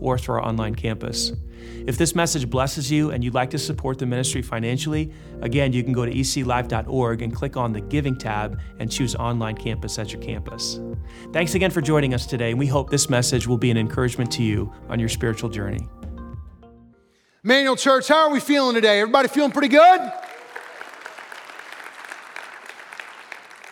or through our online campus. If this message blesses you and you'd like to support the ministry financially, again, you can go to eclife.org and click on the Giving tab and choose Online Campus as your campus. Thanks again for joining us today, and we hope this message will be an encouragement to you on your spiritual journey. Emmanuel Church, how are we feeling today? Everybody feeling pretty good?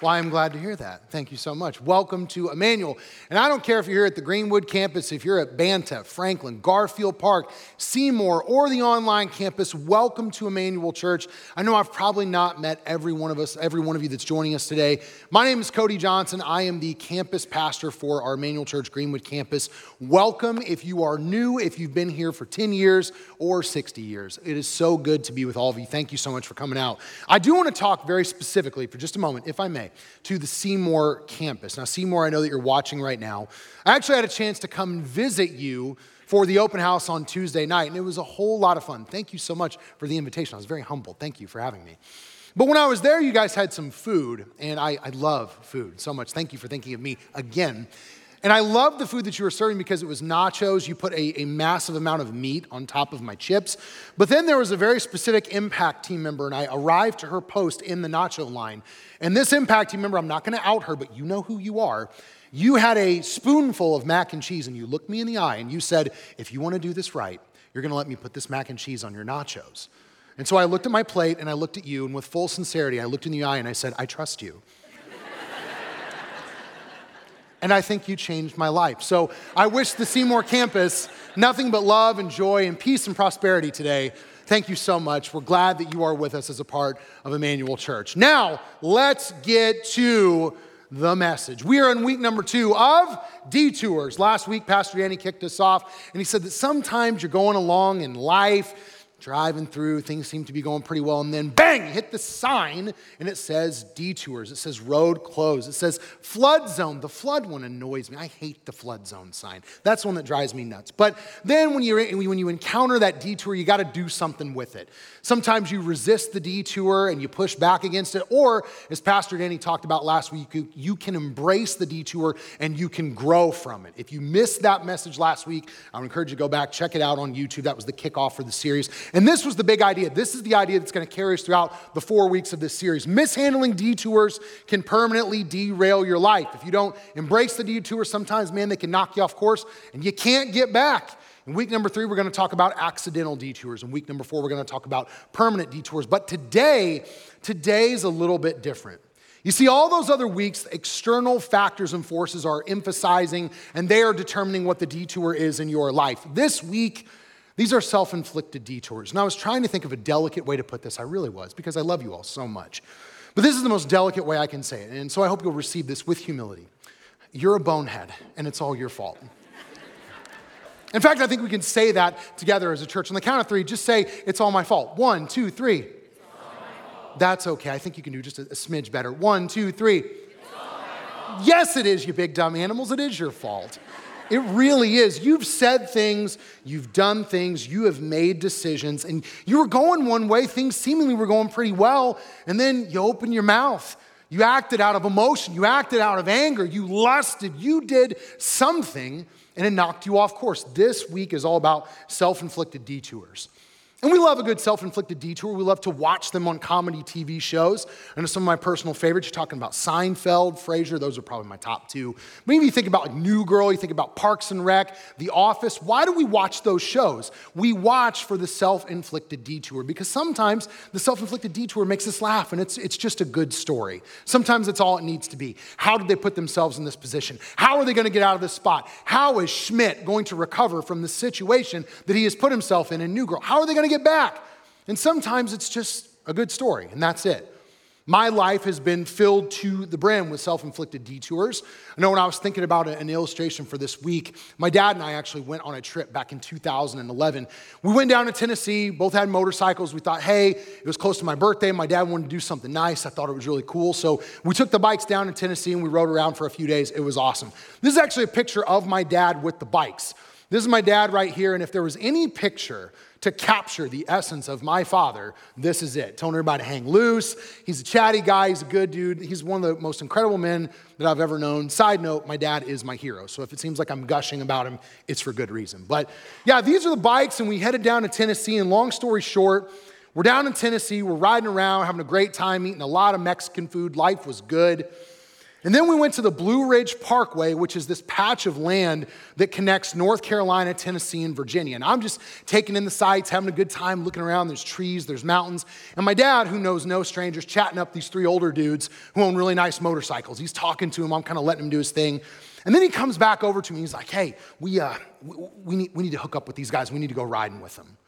Well, I'm glad to hear that. Thank you so much. Welcome to Emmanuel. And I don't care if you're here at the Greenwood campus, if you're at Banta, Franklin, Garfield Park, Seymour, or the online campus, welcome to Emmanuel Church. I know I've probably not met every one of us, every one of you that's joining us today. My name is Cody Johnson. I am the campus pastor for our Emmanuel Church Greenwood campus. Welcome if you are new, if you've been here for 10 years or 60 years. It is so good to be with all of you. Thank you so much for coming out. I do want to talk very specifically for just a moment, if I may to the Seymour campus. Now, Seymour, I know that you're watching right now. I actually had a chance to come visit you for the open house on Tuesday night, and it was a whole lot of fun. Thank you so much for the invitation. I was very humbled. Thank you for having me. But when I was there, you guys had some food, and I, I love food so much. Thank you for thinking of me again. And I love the food that you were serving because it was nachos. You put a, a, massive amount of meat on top of my chips. But then there was a very specific impact team member, and I arrived to her post in the nacho line. And this impact team member, I'm not to out her, but you know who you are. You had a spoonful of mac and cheese, and you looked me in the eye and you said, If you want to do this right, you're to let me put this mac and cheese on your nachos. And so I looked at my plate and I looked at you, and with full sincerity, I looked in the eye and I said, I trust you. And I think you changed my life. So I wish the Seymour campus nothing but love and joy and peace and prosperity today. Thank you so much. We're glad that you are with us as a part of Emmanuel Church. Now, let's get to the message. We are in week number two of detours. Last week, Pastor Danny kicked us off, and he said that sometimes you're going along in life driving through, things seem to be going pretty well, and then bang, hit the sign, and it says detours. It says road closed. It says flood zone. The flood one annoys me. I hate the flood zone sign. That's one that drives me nuts. But then when you when you encounter that detour, you got to do something with it. Sometimes you resist the detour and you push back against it, or as Pastor Danny talked about last week, you, you can embrace the detour and you can grow from it. If you missed that message last week, I would encourage you to go back, check it out on YouTube. That was the kickoff for the series. And this was the big idea. This is the idea that's going to carry us throughout the four weeks of this series. Mishandling detours can permanently derail your life. If you don't embrace the detour, sometimes, man, they can knock you off course and you can't get back. In week number three, we're going to talk about accidental detours. In week number four, we're going to talk about permanent detours. But today, today's a little bit different. You see, all those other weeks, external factors and forces are emphasizing and they are determining what the detour is in your life. This week, these are self inflicted detours. And I was trying to think of a delicate way to put this. I really was, because I love you all so much. But this is the most delicate way I can say it. And so I hope you'll receive this with humility. You're a bonehead, and it's all your fault. In fact, I think we can say that together as a church. On the count of three, just say, It's all my fault. One, two, three. That's okay. I think you can do just a, a smidge better. One, two, three. Yes, it is, you big dumb animals. It is your fault. It really is. You've said things, you've done things, you have made decisions, and you were going one way, things seemingly were going pretty well, and then you open your mouth. You acted out of emotion, you acted out of anger, you lusted, you did something, and it knocked you off course. This week is all about self inflicted detours. And we love a good self inflicted detour. We love to watch them on comedy TV shows. I know some of my personal favorites, you're talking about Seinfeld, Frasier, those are probably my top two. Maybe you think about like New Girl, you think about Parks and Rec, The Office. Why do we watch those shows? We watch for the self inflicted detour because sometimes the self inflicted detour makes us laugh and it's, it's just a good story. Sometimes it's all it needs to be. How did they put themselves in this position? How are they going to get out of this spot? How is Schmidt going to recover from the situation that he has put himself in in New Girl? How are they going to get back. And sometimes it's just a good story, and that's it. My life has been filled to the brim with self inflicted detours. I know when I was thinking about an illustration for this week, my dad and I actually went on a trip back in 2011. We went down to Tennessee, both had motorcycles. We thought, hey, it was close to my birthday. My dad wanted to do something nice. I thought it was really cool. So we took the bikes down to Tennessee and we rode around for a few days. It was awesome. This is actually a picture of my dad with the bikes. This is my dad right here, and if there was any picture to capture the essence of my father, this is it. Telling everybody to hang loose. He's a chatty guy, he's a good dude. He's one of the most incredible men that I've ever known. Side note, my dad is my hero. So if it seems like I'm gushing about him, it's for good reason. But yeah, these are the bikes, and we headed down to Tennessee. And long story short, we're down in Tennessee, we're riding around, having a great time, eating a lot of Mexican food. Life was good. And then we went to the Blue Ridge Parkway, which is this patch of land that connects North Carolina, Tennessee, and Virginia. And I'm just taking in the sights, having a good time, looking around. There's trees, there's mountains. And my dad, who knows no strangers, chatting up these three older dudes who own really nice motorcycles. He's talking to him. I'm kind of letting him do his thing. And then he comes back over to me. He's like, hey, we, uh, we, we, need, we need to hook up with these guys. We need to go riding with them.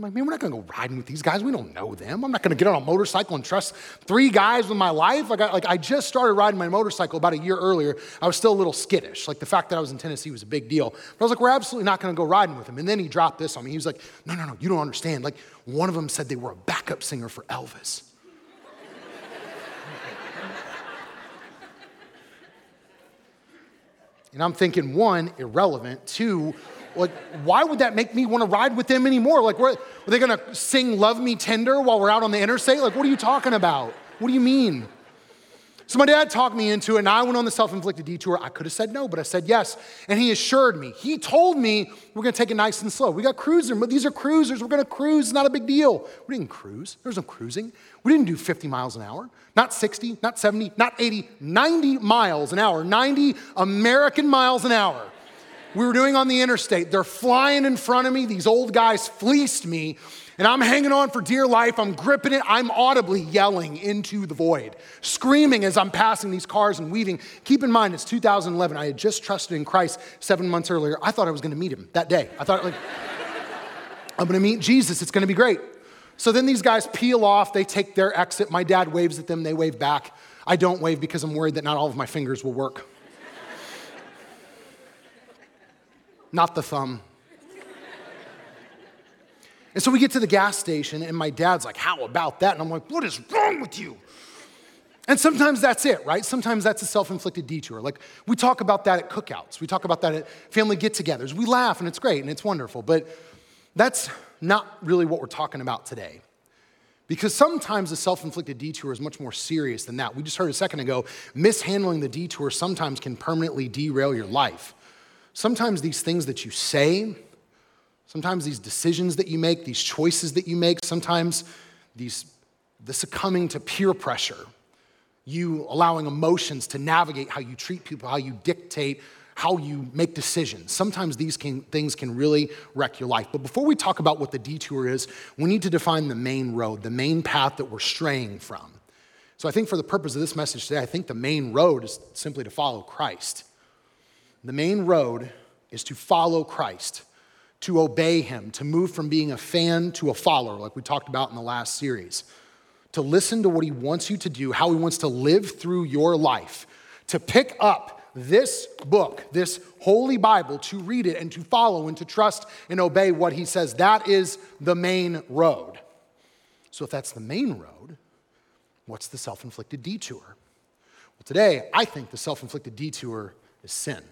I'm like, man, we're not gonna go riding with these guys. We don't know them. I'm not gonna get on a motorcycle and trust three guys with my life. Like I, like I just started riding my motorcycle about a year earlier. I was still a little skittish. Like the fact that I was in Tennessee was a big deal. But I was like, we're absolutely not gonna go riding with him. And then he dropped this on me. He was like, no, no, no, you don't understand. Like one of them said they were a backup singer for Elvis. and I'm thinking, one, irrelevant. Two, like, why would that make me want to ride with them anymore? Like, are they going to sing Love Me Tender while we're out on the interstate? Like, what are you talking about? What do you mean? So my dad talked me into it, and I went on the self-inflicted detour. I could have said no, but I said yes. And he assured me. He told me we're gonna take it nice and slow. We got cruisers, but these are cruisers. We're gonna cruise, it's not a big deal. We didn't cruise. There was no cruising. We didn't do 50 miles an hour, not 60, not 70, not 80, 90 miles an hour, 90 American miles an hour we were doing on the interstate. They're flying in front of me. These old guys fleeced me, and I'm hanging on for dear life. I'm gripping it. I'm audibly yelling into the void, screaming as I'm passing these cars and weaving. Keep in mind, it's 2011. I had just trusted in Christ seven months earlier. I thought I was going to meet him that day. I thought, like, I'm going to meet Jesus. It's going to be great. So then these guys peel off. They take their exit. My dad waves at them. They wave back. I don't wave because I'm worried that not all of my fingers will work. Not the thumb. and so we get to the gas station, and my dad's like, How about that? And I'm like, What is wrong with you? And sometimes that's it, right? Sometimes that's a self inflicted detour. Like we talk about that at cookouts, we talk about that at family get togethers. We laugh, and it's great and it's wonderful, but that's not really what we're talking about today. Because sometimes the self inflicted detour is much more serious than that. We just heard a second ago mishandling the detour sometimes can permanently derail your life. Sometimes these things that you say, sometimes these decisions that you make, these choices that you make, sometimes these, the succumbing to peer pressure, you allowing emotions to navigate how you treat people, how you dictate, how you make decisions. Sometimes these can, things can really wreck your life. But before we talk about what the detour is, we need to define the main road, the main path that we're straying from. So I think for the purpose of this message today, I think the main road is simply to follow Christ. The main road is to follow Christ, to obey him, to move from being a fan to a follower, like we talked about in the last series, to listen to what he wants you to do, how he wants to live through your life, to pick up this book, this holy Bible, to read it and to follow and to trust and obey what he says. That is the main road. So, if that's the main road, what's the self inflicted detour? Well, today, I think the self inflicted detour is sin.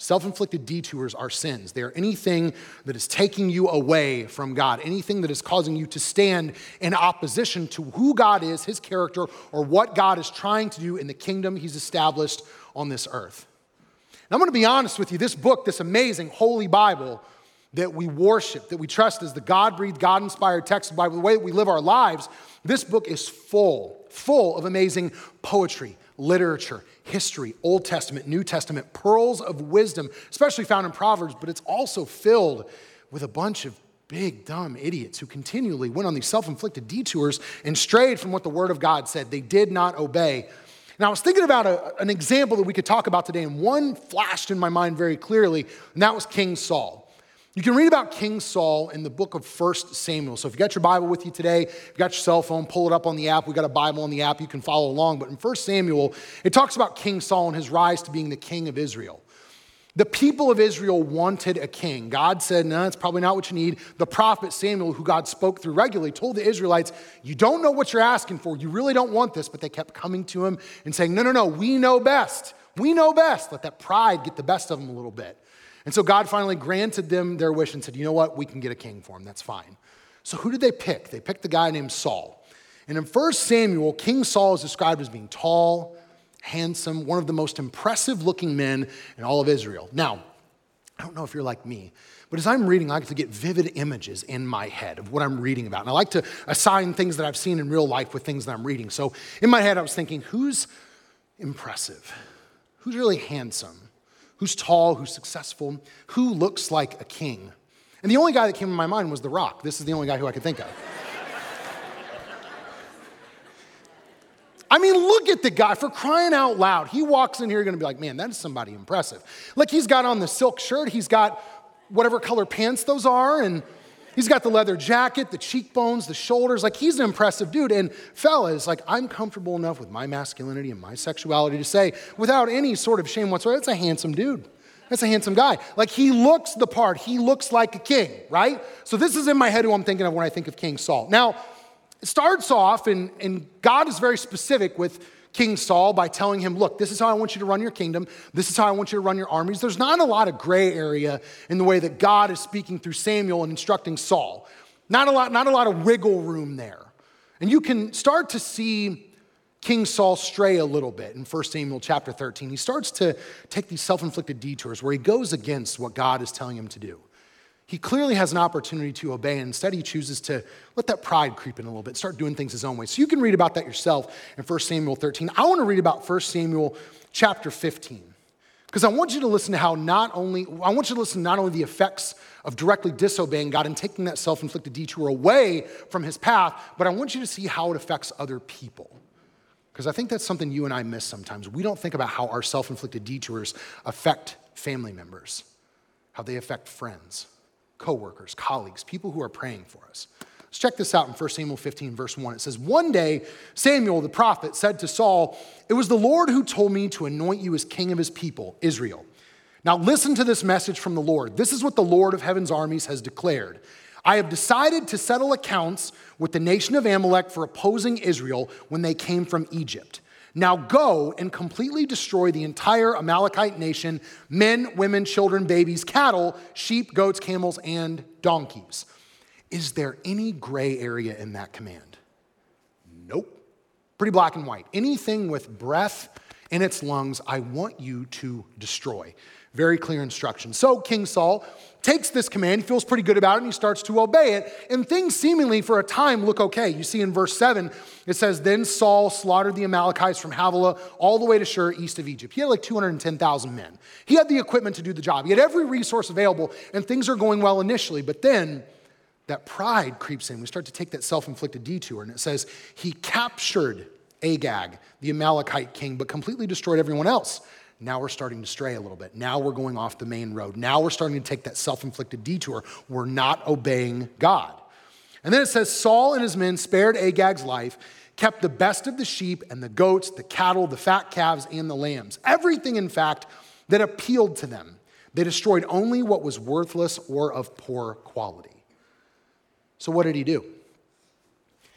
Self inflicted detours are sins. They are anything that is taking you away from God, anything that is causing you to stand in opposition to who God is, his character, or what God is trying to do in the kingdom he's established on this earth. And I'm going to be honest with you this book, this amazing holy Bible that we worship, that we trust as the God breathed, God inspired text Bible, the way that we live our lives, this book is full, full of amazing poetry, literature, history, Old Testament, New Testament, pearls of wisdom, especially found in Proverbs, but it's also filled with a bunch of big, dumb idiots who continually went on these self inflicted detours and strayed from what the Word of God said. They did not obey. And I was thinking about a, an example that we could talk about today, and one flashed in my mind very clearly, and that was King Saul. You can read about King Saul in the book of 1 Samuel. So if you got your Bible with you today, you got your cell phone, pull it up on the app. We got a Bible on the app. You can follow along. But in 1 Samuel, it talks about King Saul and his rise to being the king of Israel. The people of Israel wanted a king. God said, No, that's probably not what you need. The prophet Samuel, who God spoke through regularly, told the Israelites, You don't know what you're asking for. You really don't want this. But they kept coming to him and saying, No, no, no, we know best. We know best. Let that pride get the best of them a little bit. And so God finally granted them their wish and said, you know what? We can get a king for him. That's fine. So who did they pick? They picked the guy named Saul. And in 1 Samuel, King Saul is described as being tall, handsome, one of the most impressive looking men in all of Israel. Now, I don't know if you're like me, but as I'm reading, I like to get vivid images in my head of what I'm reading about. And I like to assign things that I've seen in real life with things that I'm reading. So in my head, I was thinking, who's impressive? Who's really handsome? Who's tall, who's successful, who looks like a king. And the only guy that came to my mind was The Rock. This is the only guy who I could think of. I mean, look at the guy for crying out loud. He walks in here, you're gonna be like, man, that is somebody impressive. Like, he's got on the silk shirt, he's got whatever color pants those are, and He's got the leather jacket, the cheekbones, the shoulders. Like, he's an impressive dude. And fellas, like, I'm comfortable enough with my masculinity and my sexuality to say, without any sort of shame whatsoever, that's a handsome dude. That's a handsome guy. Like, he looks the part. He looks like a king, right? So, this is in my head who I'm thinking of when I think of King Saul. Now, it starts off, and, and God is very specific with King Saul by telling him, Look, this is how I want you to run your kingdom. This is how I want you to run your armies. There's not a lot of gray area in the way that God is speaking through Samuel and instructing Saul. Not a lot, not a lot of wiggle room there. And you can start to see King Saul stray a little bit in 1 Samuel chapter 13. He starts to take these self inflicted detours where he goes against what God is telling him to do. He clearly has an opportunity to obey, and instead he chooses to let that pride creep in a little bit, start doing things his own way. So you can read about that yourself in 1 Samuel 13. I want to read about 1 Samuel chapter 15. Because I want you to listen to how not only, I want you to listen to not only the effects of directly disobeying God and taking that self inflicted detour away from his path, but I want you to see how it affects other people. Because I think that's something you and I miss sometimes. We don't think about how our self inflicted detours affect family members, how they affect friends coworkers, colleagues, people who are praying for us. Let's check this out in 1 Samuel 15, verse 1. It says, One day Samuel the prophet said to Saul, It was the Lord who told me to anoint you as king of his people, Israel. Now listen to this message from the Lord. This is what the Lord of heaven's armies has declared. I have decided to settle accounts with the nation of Amalek for opposing Israel when they came from Egypt. Now go and completely destroy the entire Amalekite nation men, women, children, babies, cattle, sheep, goats, camels, and donkeys. Is there any gray area in that command? Nope. Pretty black and white. Anything with breath in its lungs, I want you to destroy. Very clear instructions. So King Saul takes this command, he feels pretty good about it, and he starts to obey it. And things seemingly for a time look okay. You see in verse 7, it says, Then Saul slaughtered the Amalekites from Havilah all the way to Shur, east of Egypt. He had like 210,000 men. He had the equipment to do the job, he had every resource available, and things are going well initially. But then that pride creeps in. We start to take that self inflicted detour, and it says, He captured Agag, the Amalekite king, but completely destroyed everyone else. Now we're starting to stray a little bit. Now we're going off the main road. Now we're starting to take that self inflicted detour. We're not obeying God. And then it says Saul and his men spared Agag's life, kept the best of the sheep and the goats, the cattle, the fat calves, and the lambs. Everything, in fact, that appealed to them. They destroyed only what was worthless or of poor quality. So, what did he do?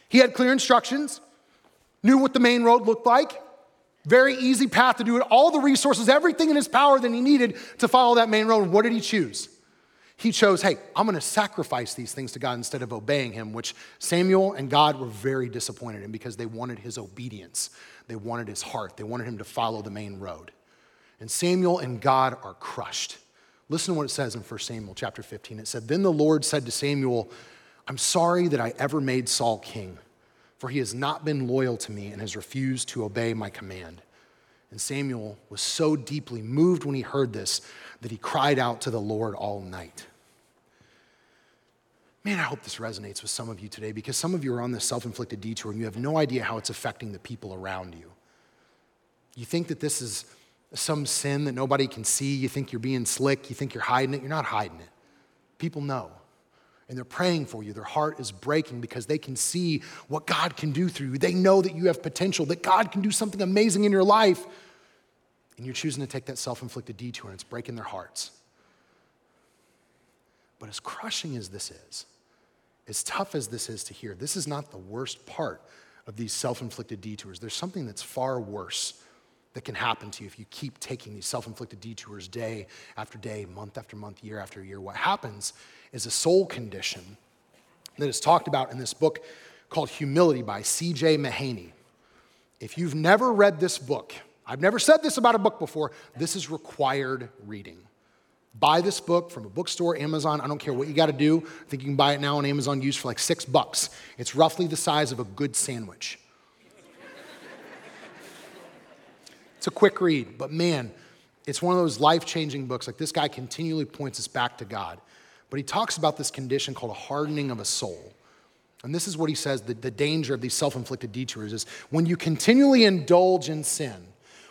He had clear instructions, knew what the main road looked like, very easy path to do it, all the resources, everything in his power that he needed to follow that main road. What did he choose? He chose, hey, I'm going to sacrifice these things to God instead of obeying him, which Samuel and God were very disappointed in because they wanted his obedience. They wanted his heart. They wanted him to follow the main road. And Samuel and God are crushed. Listen to what it says in 1 Samuel chapter 15. It said, Then the Lord said to Samuel, I'm sorry that I ever made Saul king for he has not been loyal to me and has refused to obey my command. And Samuel was so deeply moved when he heard this that he cried out to the Lord all night. Man, I hope this resonates with some of you today because some of you are on this self inflicted detour and you have no idea how it's affecting the people around you. You think that this is some sin that nobody can see. You think you're being slick. You think you're hiding it. You're not hiding it. People know. And they're praying for you. Their heart is breaking because they can see what God can do through you. They know that you have potential, that God can do something amazing in your life. And you're choosing to take that self inflicted detour, and it's breaking their hearts. But as crushing as this is, as tough as this is to hear, this is not the worst part of these self inflicted detours. There's something that's far worse that can happen to you if you keep taking these self inflicted detours day after day, month after month, year after year. What happens is a soul condition that is talked about in this book called Humility by C.J. Mahaney. If you've never read this book, I've never said this about a book before, this is required reading. Buy this book from a bookstore, Amazon, I don't care what you got to do. I think you can buy it now on Amazon used for like six bucks. It's roughly the size of a good sandwich. It's a quick read, but man, it's one of those life changing books. Like this guy continually points us back to God. But he talks about this condition called a hardening of a soul. And this is what he says the, the danger of these self inflicted detours is when you continually indulge in sin,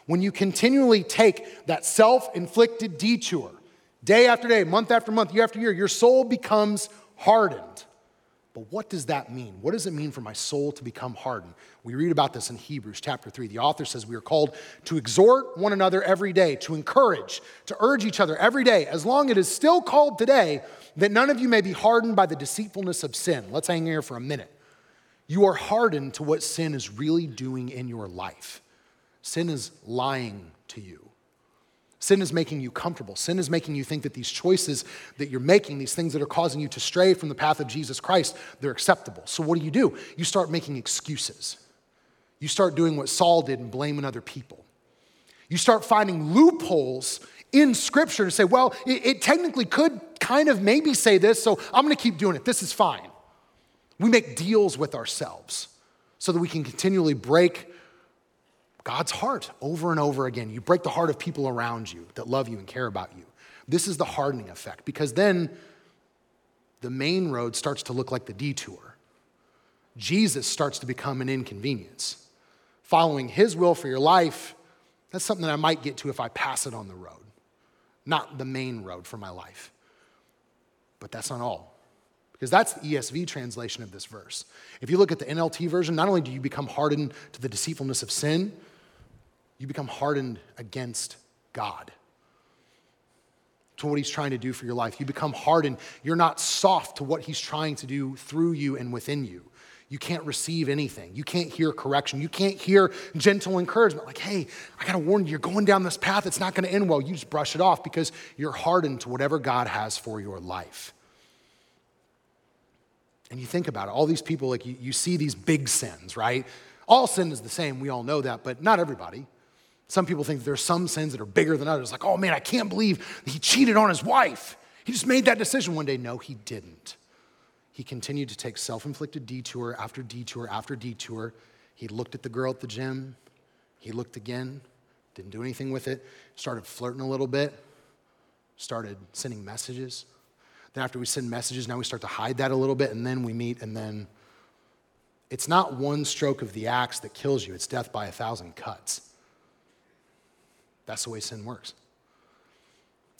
when you continually take that self inflicted detour, day after day, month after month, year after year, your soul becomes hardened. But what does that mean? What does it mean for my soul to become hardened? We read about this in Hebrews chapter 3. The author says we are called to exhort one another every day, to encourage, to urge each other every day, as long as it is still called today, that none of you may be hardened by the deceitfulness of sin. Let's hang here for a minute. You are hardened to what sin is really doing in your life. Sin is lying to you. Sin is making you comfortable. Sin is making you think that these choices that you're making, these things that are causing you to stray from the path of Jesus Christ, they're acceptable. So what do you do? You start making excuses. You start doing what Saul did and blaming other people. You start finding loopholes in Scripture to say, well, it, it technically could kind of maybe say this, so I'm gonna keep doing it. This is fine. We make deals with ourselves so that we can continually break God's heart over and over again. You break the heart of people around you that love you and care about you. This is the hardening effect because then the main road starts to look like the detour. Jesus starts to become an inconvenience. Following his will for your life, that's something that I might get to if I pass it on the road, not the main road for my life. But that's not all because that's the ESV translation of this verse. If you look at the NLT version, not only do you become hardened to the deceitfulness of sin, you become hardened against God. To what he's trying to do for your life. You become hardened. You're not soft to what he's trying to do through you and within you. You can't receive anything. You can't hear correction. You can't hear gentle encouragement like, hey, I gotta warn you, you're going down this path, it's not gonna end well. You just brush it off because you're hardened to whatever God has for your life. And you think about it, all these people, like you, you see these big sins, right? All sin is the same, we all know that, but not everybody. Some people think there's some sins that are bigger than others. Like, oh man, I can't believe he cheated on his wife. He just made that decision one day. No, he didn't. He continued to take self inflicted detour after detour after detour. He looked at the girl at the gym. He looked again, didn't do anything with it, started flirting a little bit, started sending messages. Then, after we send messages, now we start to hide that a little bit, and then we meet, and then it's not one stroke of the axe that kills you, it's death by a thousand cuts. That's the way sin works.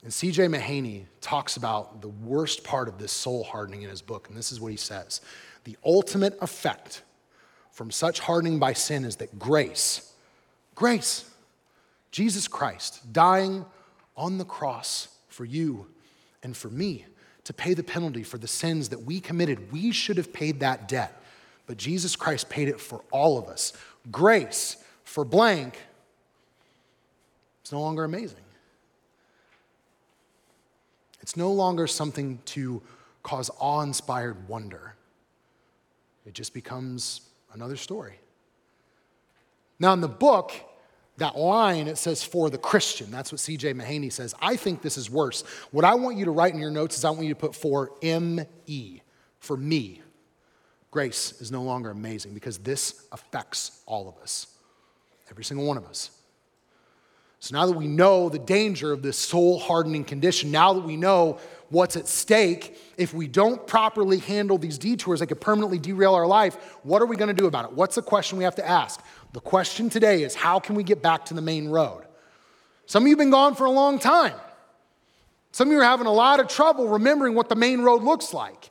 And CJ Mahaney talks about the worst part of this soul hardening in his book, and this is what he says The ultimate effect from such hardening by sin is that grace, grace, Jesus Christ dying on the cross for you and for me to pay the penalty for the sins that we committed, we should have paid that debt. But Jesus Christ paid it for all of us. Grace for blank it's no longer amazing. It's no longer something to cause awe inspired wonder. It just becomes another story. Now, in the book, that line, it says for the Christian. That's what CJ Mahaney says. I think this is worse. What I want you to write in your notes is I want you to put for M-E, for me. Grace is no longer amazing because this affects all of us, every single one of us. So now that we know the danger of this soul hardening condition, now that we know what's at stake, if we don't properly handle these detours, that could permanently derail our life. What are we going to do about it? What's the question we have to ask? The question today is how can we get back to the main road? Some of you have been gone for a long time. Some of you are having a lot of trouble remembering what the main road looks like.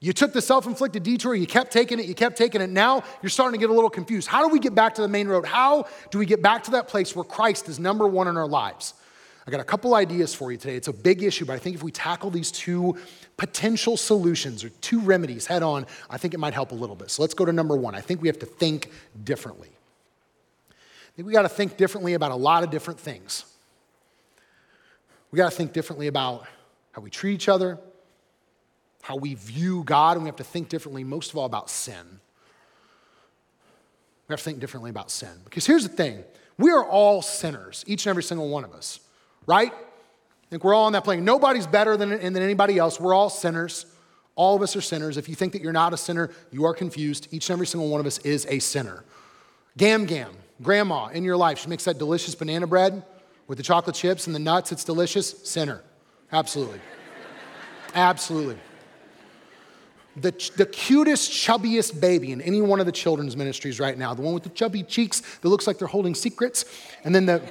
You took the self inflicted detour, you kept taking it, you kept taking it. Now you're starting to get a little confused. How do we get back to the main road? How do we get back to that place where Christ is number one in our lives? I got a couple ideas for you today. It's a big issue, but I think if we tackle these two potential solutions or two remedies head on, I think it might help a little bit. So let's go to number one. I think we have to think differently. I think we got to think differently about a lot of different things. We got to think differently about how we treat each other, how we view God, and we have to think differently, most of all, about sin. We have to think differently about sin. Because here's the thing we are all sinners, each and every single one of us, right? I think we're all on that plane. Nobody's better than, than anybody else. We're all sinners. All of us are sinners. If you think that you're not a sinner, you are confused. Each and every single one of us is a sinner. Gam Gam, grandma in your life, she makes that delicious banana bread with the chocolate chips and the nuts. It's delicious. Sinner. Absolutely. Absolutely. The, the cutest, chubbiest baby in any one of the children's ministries right now, the one with the chubby cheeks that looks like they're holding secrets, and then the,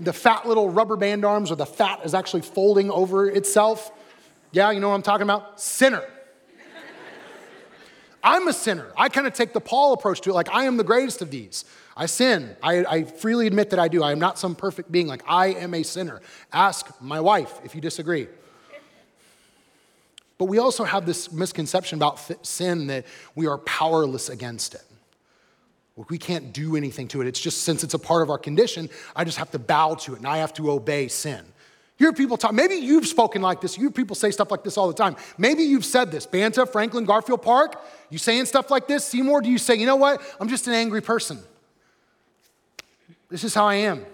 the fat little rubber band arms where the fat is actually folding over itself. Yeah, you know what I'm talking about? Sinner. I'm a sinner. I kind of take the Paul approach to it, like I am the greatest of these. I sin. I, I, freely admit that I do. I am not some perfect being. Like I am a sinner. Ask my wife if you disagree. But we also have this misconception about sin that we are powerless against it. We can't do anything to it. It's just since it's a part of our condition, I just have to bow to it and I have to obey sin. You hear people talk, maybe you've spoken like this. You hear people say stuff like this all the time. Maybe you've said this. Banta, Franklin, Garfield Park, you saying stuff like this? Seymour, do you say, you know what? I'm just an angry person. This is how I am.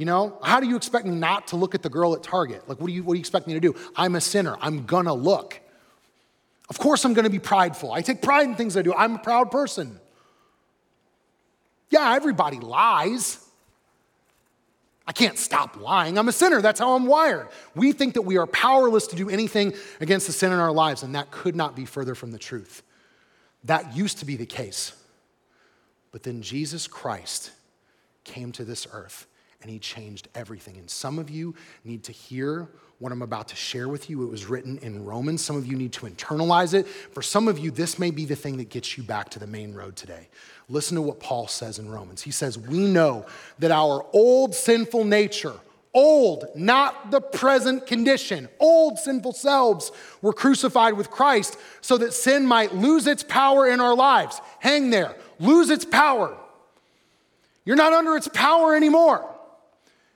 You know, how do you expect me not to look at the girl at Target? Like, what do you, what do you expect me to do? I'm a sinner. I'm gonna look. Of course, I'm gonna be prideful. I take pride in things I do. I'm a proud person. Yeah, everybody lies. I can't stop lying. I'm a sinner. That's how I'm wired. We think that we are powerless to do anything against the sin in our lives, and that could not be further from the truth. That used to be the case. But then Jesus Christ came to this earth and he changed everything. And some of you need to hear what I'm about to share with you. It was written in Romans. Some of you need to internalize it. For some of you, this may be the thing that gets you back to the main road today. Listen to what Paul says in Romans. He says, We know that our old sinful nature, old, not the present condition, old sinful selves were crucified with Christ so that sin might lose its power in our lives. Hang there, lose its power. You're not under its power anymore.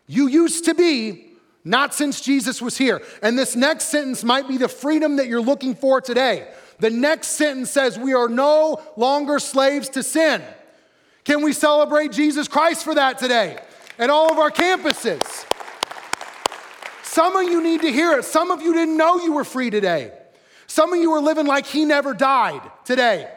You used to be, not since Jesus was here. And this next sentence might be the freedom that you're looking for today. The next sentence says, We are no longer slaves to sin. Can we celebrate Jesus Christ for that today at all of our campuses? Some of you need to hear it. Some of you didn't know you were free today. Some of you are living like He never died today.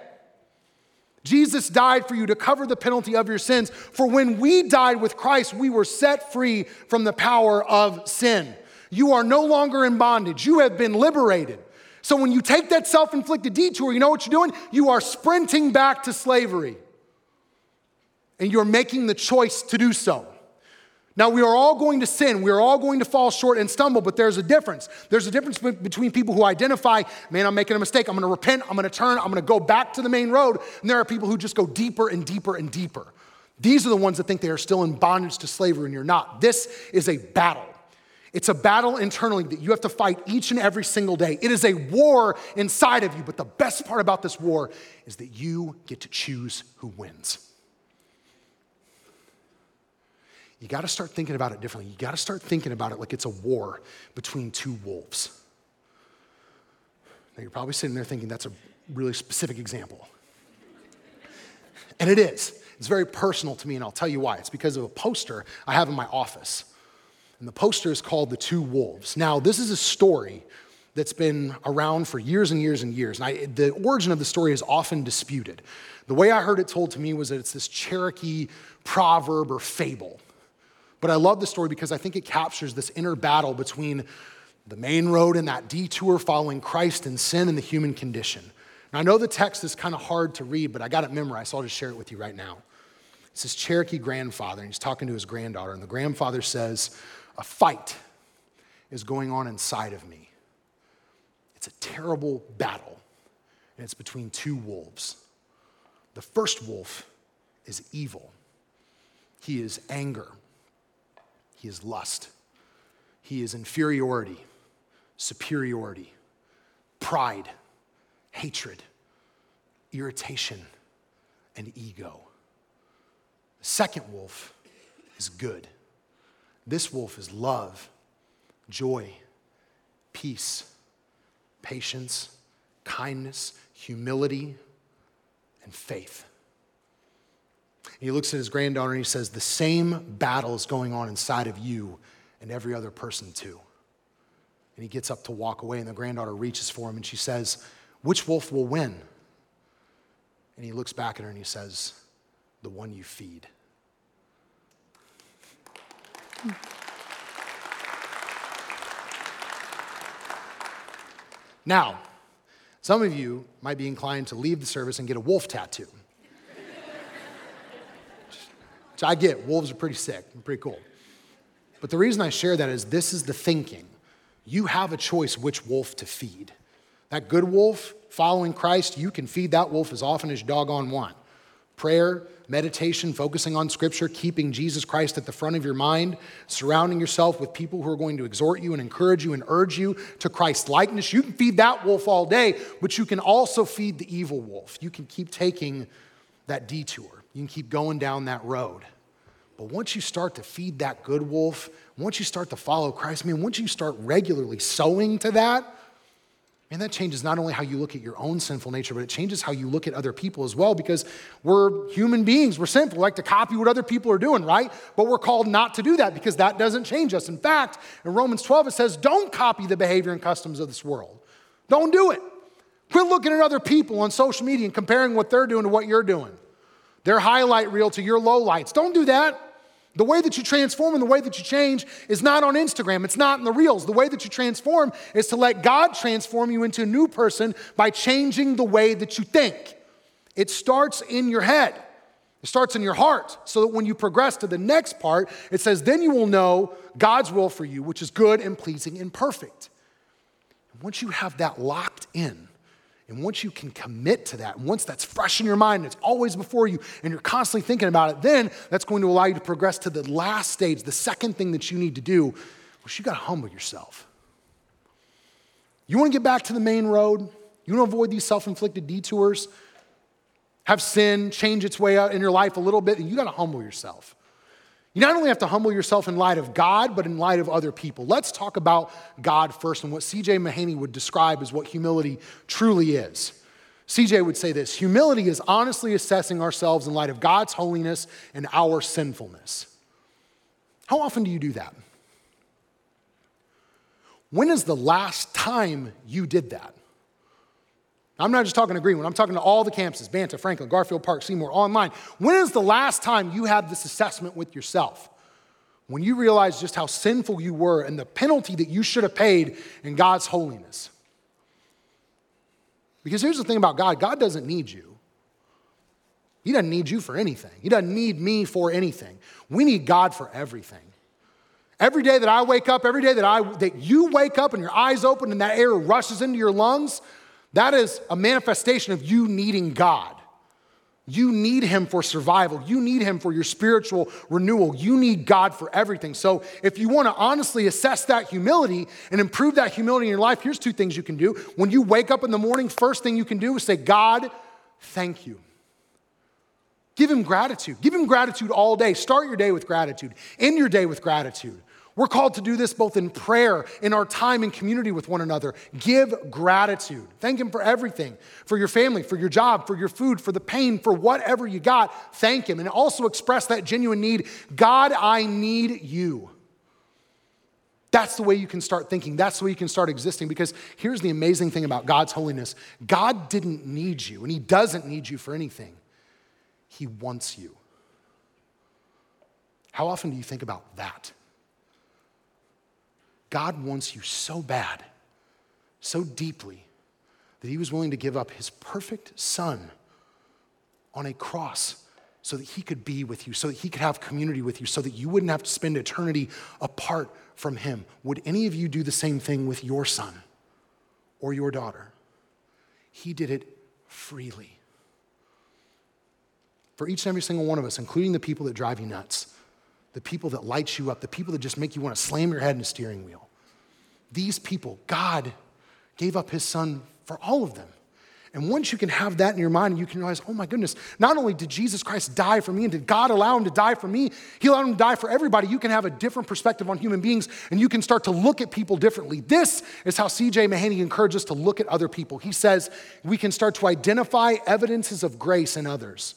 Jesus died for you to cover the penalty of your sins. For when we died with Christ, we were set free from the power of sin. You are no longer in bondage, you have been liberated. So when you take that self inflicted detour, you know what you're doing? You are sprinting back to slavery. And you're making the choice to do so. Now, we are all going to sin. We are all going to fall short and stumble, but there's a difference. There's a difference between people who identify, man, I'm making a mistake. I'm going to repent. I'm going to turn. I'm going to go back to the main road. And there are people who just go deeper and deeper and deeper. These are the ones that think they are still in bondage to slavery, and you're not. This is a battle. It's a battle internally that you have to fight each and every single day. It is a war inside of you, but the best part about this war is that you get to choose who wins. You got to start thinking about it differently. You got to start thinking about it like it's a war between two wolves. Now, you're probably sitting there thinking that's a really specific example. And it is. It's very personal to me, and I'll tell you why. It's because of a poster I have in my office. And the poster is called The Two Wolves. Now, this is a story that's been around for years and years and years. And I, the origin of the story is often disputed. The way I heard it told to me was that it's this Cherokee proverb or fable but I love the story because I think it captures this inner battle between the main road and that detour following Christ and sin and the human condition. Now, I know the text is kind of hard to read, but I got it memorized, so I'll just share it with you right now. It's this Cherokee grandfather, and he's talking to his granddaughter, and the grandfather says, A fight is going on inside of me. It's a terrible battle, and it's between two wolves. The first wolf is evil, he is anger, he is lust, he is inferiority, superiority, pride, hatred, irritation, and ego. The second wolf is good. This wolf is love, joy, peace, patience, kindness, humility, and faith. He looks at his granddaughter and he says, The same battle is going on inside of you and every other person, too. And he gets up to walk away, and the granddaughter reaches for him and she says, Which wolf will win? And he looks back at her and he says, The one you feed. Now, some of you might be inclined to leave the service and get a wolf tattoo. Which I get, wolves are pretty sick and pretty cool. But the reason I share that is this is the thinking. You have a choice which wolf to feed. That good wolf, following Christ, you can feed that wolf as often as doggone want. Prayer, meditation, focusing on scripture, keeping Jesus Christ at the front of your mind, surrounding yourself with people who are going to exhort you and encourage you and urge you to Christ likeness. You can feed that wolf all day, but you can also feed the evil wolf. You can keep taking that detour, you can keep going down that road. But once you start to feed that good wolf, once you start to follow Christ, I mean, once you start regularly sowing to that, and that changes not only how you look at your own sinful nature, but it changes how you look at other people as well because we're human beings. We're sinful. We like to copy what other people are doing, right? But we're called not to do that because that doesn't change us. In fact, in Romans 12, it says, don't copy the behavior and customs of this world. Don't do it. Quit looking at other people on social media and comparing what they're doing to what you're doing. Their highlight reel to your lowlights. Don't do that. The way that you transform and the way that you change is not on Instagram. It's not in the reels. The way that you transform is to let God transform you into a new person by changing the way that you think. It starts in your head. It starts in your heart so that when you progress to the next part, it says, then you will know God's will for you, which is good and pleasing and perfect. And once you have that locked in, and once you can commit to that, once that's fresh in your mind, it's always before you, and you're constantly thinking about it, then that's going to allow you to progress to the last stage, the second thing that you need to do, which you got to humble yourself. You want to get back to the main road? You want to avoid these self inflicted detours? Have sin change its way out in your life a little bit, and you got to humble yourself. You not only have to humble yourself in light of God, but in light of other people. Let's talk about God first and what CJ Mahaney would describe as what humility truly is. CJ would say this humility is honestly assessing ourselves in light of God's holiness and our sinfulness. How often do you do that? When is the last time you did that? I'm not just talking to Greenwood, I'm talking to all the campuses Banta, Franklin, Garfield Park, Seymour, online. When is the last time you had this assessment with yourself? When you realized just how sinful you were and the penalty that you should have paid in God's holiness. Because here's the thing about God God doesn't need you. He doesn't need you for anything. He doesn't need me for anything. We need God for everything. Every day that I wake up, every day that I that you wake up and your eyes open and that air rushes into your lungs, that is a manifestation of you needing God. You need Him for survival. You need Him for your spiritual renewal. You need God for everything. So, if you want to honestly assess that humility and improve that humility in your life, here's two things you can do. When you wake up in the morning, first thing you can do is say, God, thank you. Give Him gratitude. Give Him gratitude all day. Start your day with gratitude, end your day with gratitude. We're called to do this both in prayer, in our time in community with one another. Give gratitude. Thank Him for everything for your family, for your job, for your food, for the pain, for whatever you got. Thank Him. And also express that genuine need God, I need you. That's the way you can start thinking. That's the way you can start existing. Because here's the amazing thing about God's holiness God didn't need you, and He doesn't need you for anything. He wants you. How often do you think about that? God wants you so bad, so deeply, that he was willing to give up his perfect son on a cross so that he could be with you, so that he could have community with you, so that you wouldn't have to spend eternity apart from him. Would any of you do the same thing with your son or your daughter? He did it freely. For each and every single one of us, including the people that drive you nuts, the people that light you up, the people that just make you want to slam your head in the steering wheel. These people, God gave up his son for all of them. And once you can have that in your mind you can realize, oh my goodness, not only did Jesus Christ die for me and did God allow him to die for me, he allowed him to die for everybody, you can have a different perspective on human beings and you can start to look at people differently. This is how CJ Mahaney encourages us to look at other people. He says we can start to identify evidences of grace in others.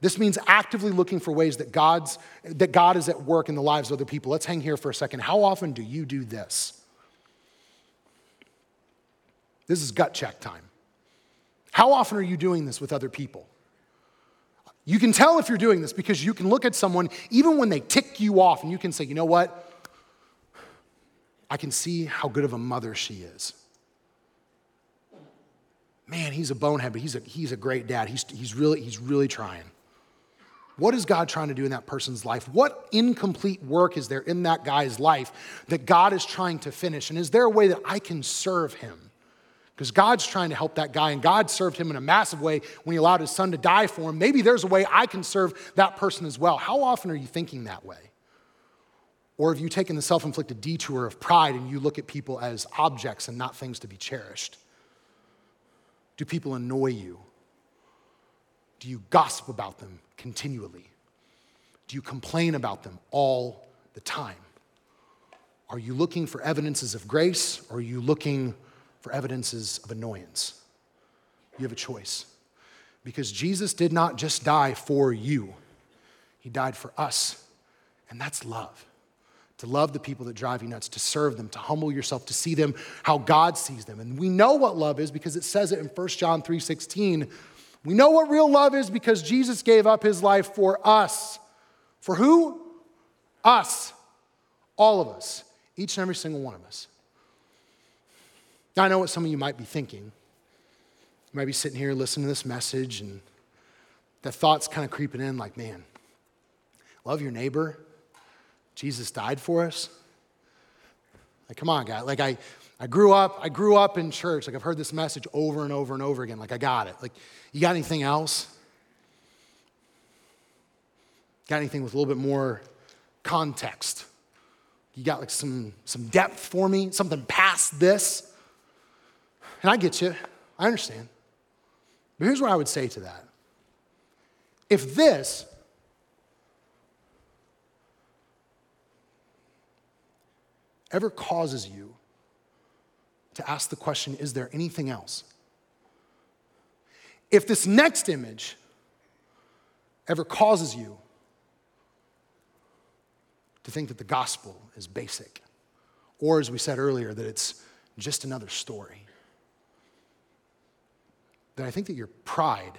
This means actively looking for ways that, God's, that God is at work in the lives of other people. Let's hang here for a second. How often do you do this? This is gut check time. How often are you doing this with other people? You can tell if you're doing this because you can look at someone, even when they tick you off, and you can say, you know what? I can see how good of a mother she is. Man, he's a bonehead, but he's a, he's a great dad. He's, he's, really, he's really trying. What is God trying to do in that person's life? What incomplete work is there in that guy's life that God is trying to finish? And is there a way that I can serve him? because God's trying to help that guy, and God served him in a massive way when he allowed his son to die for him. Maybe there's a way I can serve that person as well. How often are you thinking that way? Or have you taken the self inflicted detour of pride and you look at people as objects and not things to be cherished? Do people annoy you? Do you gossip about them continually? Do you complain about them all the time? Are you looking for evidences of grace or are you looking for evidences of annoyance. You have a choice. Because Jesus did not just die for you, He died for us. And that's love. To love the people that drive you nuts, to serve them, to humble yourself, to see them how God sees them. And we know what love is because it says it in 1 John 3:16. We know what real love is because Jesus gave up his life for us. For who? Us. All of us. Each and every single one of us. Now, I know what some of you might be thinking. You might be sitting here listening to this message, and the thought's kind of creeping in like, man, love your neighbor. Jesus died for us. Like, come on, guy. Like, I, I grew up, I grew up in church. Like, I've heard this message over and over and over again. Like, I got it. Like, you got anything else? Got anything with a little bit more context? You got like some, some depth for me? Something past this? And I get you, I understand. But here's what I would say to that. If this ever causes you to ask the question, is there anything else? If this next image ever causes you to think that the gospel is basic, or as we said earlier, that it's just another story, then I think that your pride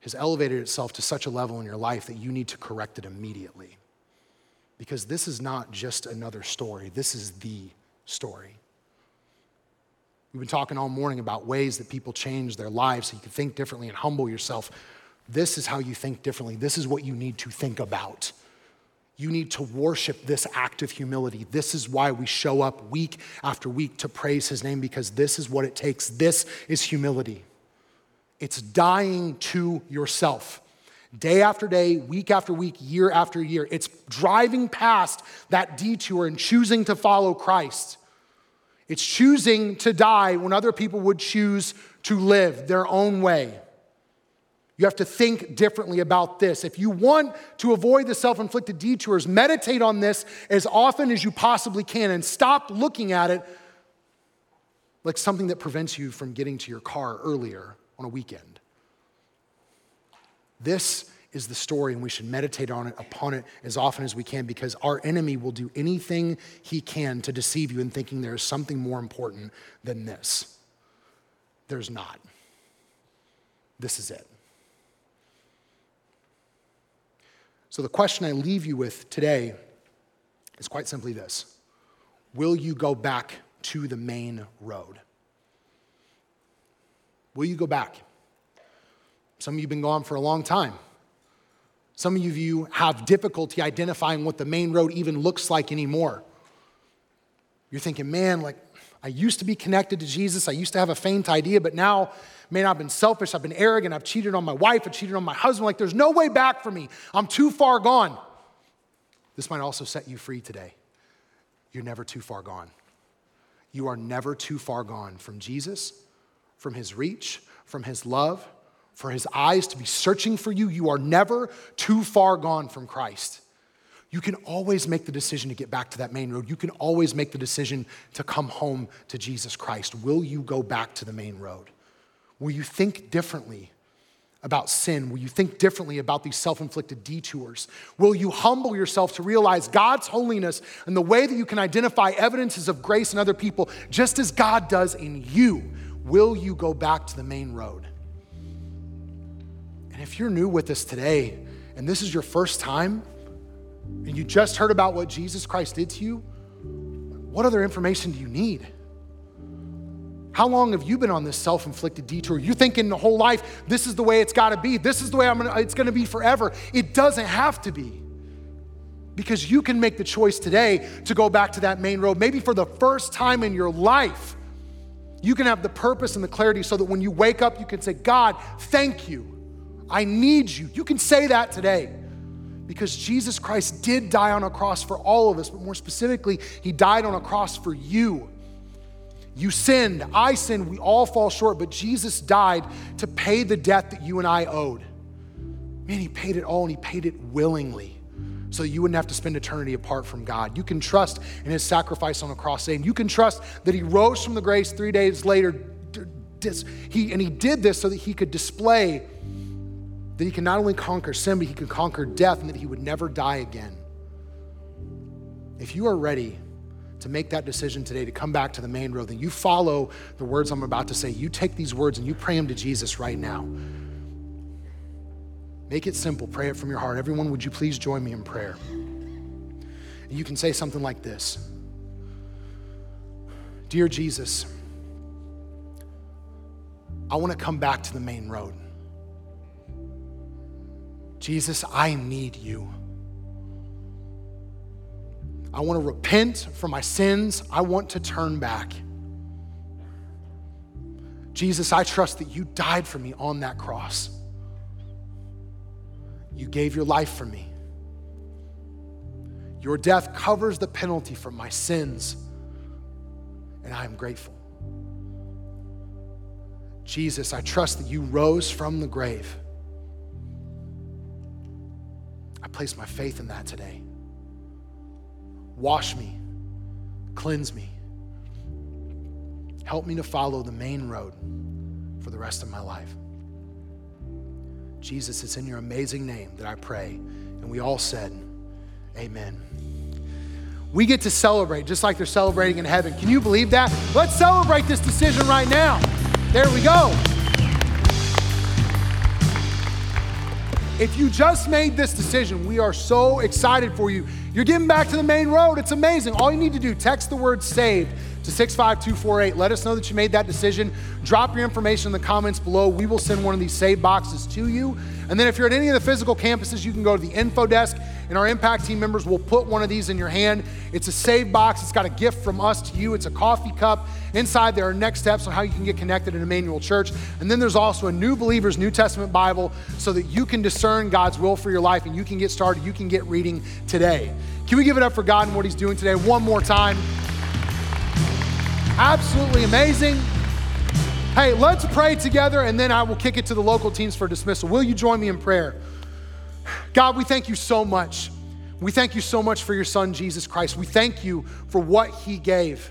has elevated itself to such a level in your life that you need to correct it immediately. Because this is not just another story, this is the story. We've been talking all morning about ways that people change their lives so you can think differently and humble yourself. This is how you think differently. This is what you need to think about. You need to worship this act of humility. This is why we show up week after week to praise his name because this is what it takes. This is humility. It's dying to yourself. Day after day, week after week, year after year. It's driving past that detour and choosing to follow Christ. It's choosing to die when other people would choose to live their own way. You have to think differently about this. If you want to avoid the self inflicted detours, meditate on this as often as you possibly can and stop looking at it like something that prevents you from getting to your car earlier on a weekend. This is the story, and we should meditate on it, upon it as often as we can, because our enemy will do anything he can to deceive you in thinking there is something more important than this. There's not. This is it. So, the question I leave you with today is quite simply this Will you go back to the main road? Will you go back? Some of you have been gone for a long time. Some of you have difficulty identifying what the main road even looks like anymore. You're thinking, man, like I used to be connected to Jesus. I used to have a faint idea, but now, man, I've been selfish. I've been arrogant. I've cheated on my wife. I've cheated on my husband. Like there's no way back for me. I'm too far gone. This might also set you free today. You're never too far gone. You are never too far gone from Jesus, from his reach, from his love, for his eyes to be searching for you. You are never too far gone from Christ. You can always make the decision to get back to that main road. You can always make the decision to come home to Jesus Christ. Will you go back to the main road? Will you think differently about sin? Will you think differently about these self inflicted detours? Will you humble yourself to realize God's holiness and the way that you can identify evidences of grace in other people, just as God does in you? Will you go back to the main road? And if you're new with us today and this is your first time, and you just heard about what Jesus Christ did to you, what other information do you need? How long have you been on this self inflicted detour? You're thinking the whole life, this is the way it's got to be. This is the way I'm gonna, it's to be forever. It doesn't have to be. Because you can make the choice today to go back to that main road, maybe for the first time in your life. You can have the purpose and the clarity so that when you wake up, you can say, God, thank you. I need you. You can say that today because Jesus Christ did die on a cross for all of us, but more specifically, he died on a cross for you. You sinned, I sinned, we all fall short, but Jesus died to pay the debt that you and I owed. Man, he paid it all and he paid it willingly so you wouldn't have to spend eternity apart from God. You can trust in his sacrifice on the cross, and you can trust that he rose from the grave three days later. He, and he did this so that he could display that he can not only conquer sin, but he can conquer death and that he would never die again. If you are ready to make that decision today to come back to the main road, then you follow the words I'm about to say. You take these words and you pray them to Jesus right now. Make it simple. Pray it from your heart. Everyone, would you please join me in prayer? And you can say something like this Dear Jesus, I want to come back to the main road. Jesus, I need you. I want to repent for my sins. I want to turn back. Jesus, I trust that you died for me on that cross. You gave your life for me. Your death covers the penalty for my sins, and I am grateful. Jesus, I trust that you rose from the grave place my faith in that today. Wash me, cleanse me. Help me to follow the main road for the rest of my life. Jesus, it's in your amazing name that I pray. And we all said, Amen. We get to celebrate just like they're celebrating in heaven. Can you believe that? Let's celebrate this decision right now. There we go. If you just made this decision, we are so excited for you. You're getting back to the main road. It's amazing. All you need to do, text the word saved to 65248. Let us know that you made that decision. Drop your information in the comments below. We will send one of these save boxes to you. And then if you're at any of the physical campuses, you can go to the info desk and our impact team members will put one of these in your hand. It's a save box. It's got a gift from us to you. It's a coffee cup. Inside there are next steps on how you can get connected in Emmanuel Church. And then there's also a New Believers New Testament Bible so that you can discern God's will for your life and you can get started. You can get reading today. Can we give it up for God and what He's doing today one more time? Absolutely amazing. Hey, let's pray together and then I will kick it to the local teams for dismissal. Will you join me in prayer? God, we thank you so much. We thank you so much for your son, Jesus Christ. We thank you for what he gave.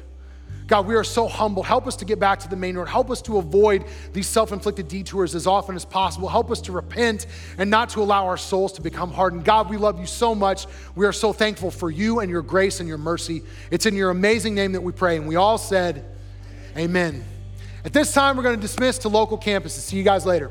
God, we are so humble. Help us to get back to the main road. Help us to avoid these self inflicted detours as often as possible. Help us to repent and not to allow our souls to become hardened. God, we love you so much. We are so thankful for you and your grace and your mercy. It's in your amazing name that we pray. And we all said, Amen. At this time, we're going to dismiss to local campuses. See you guys later.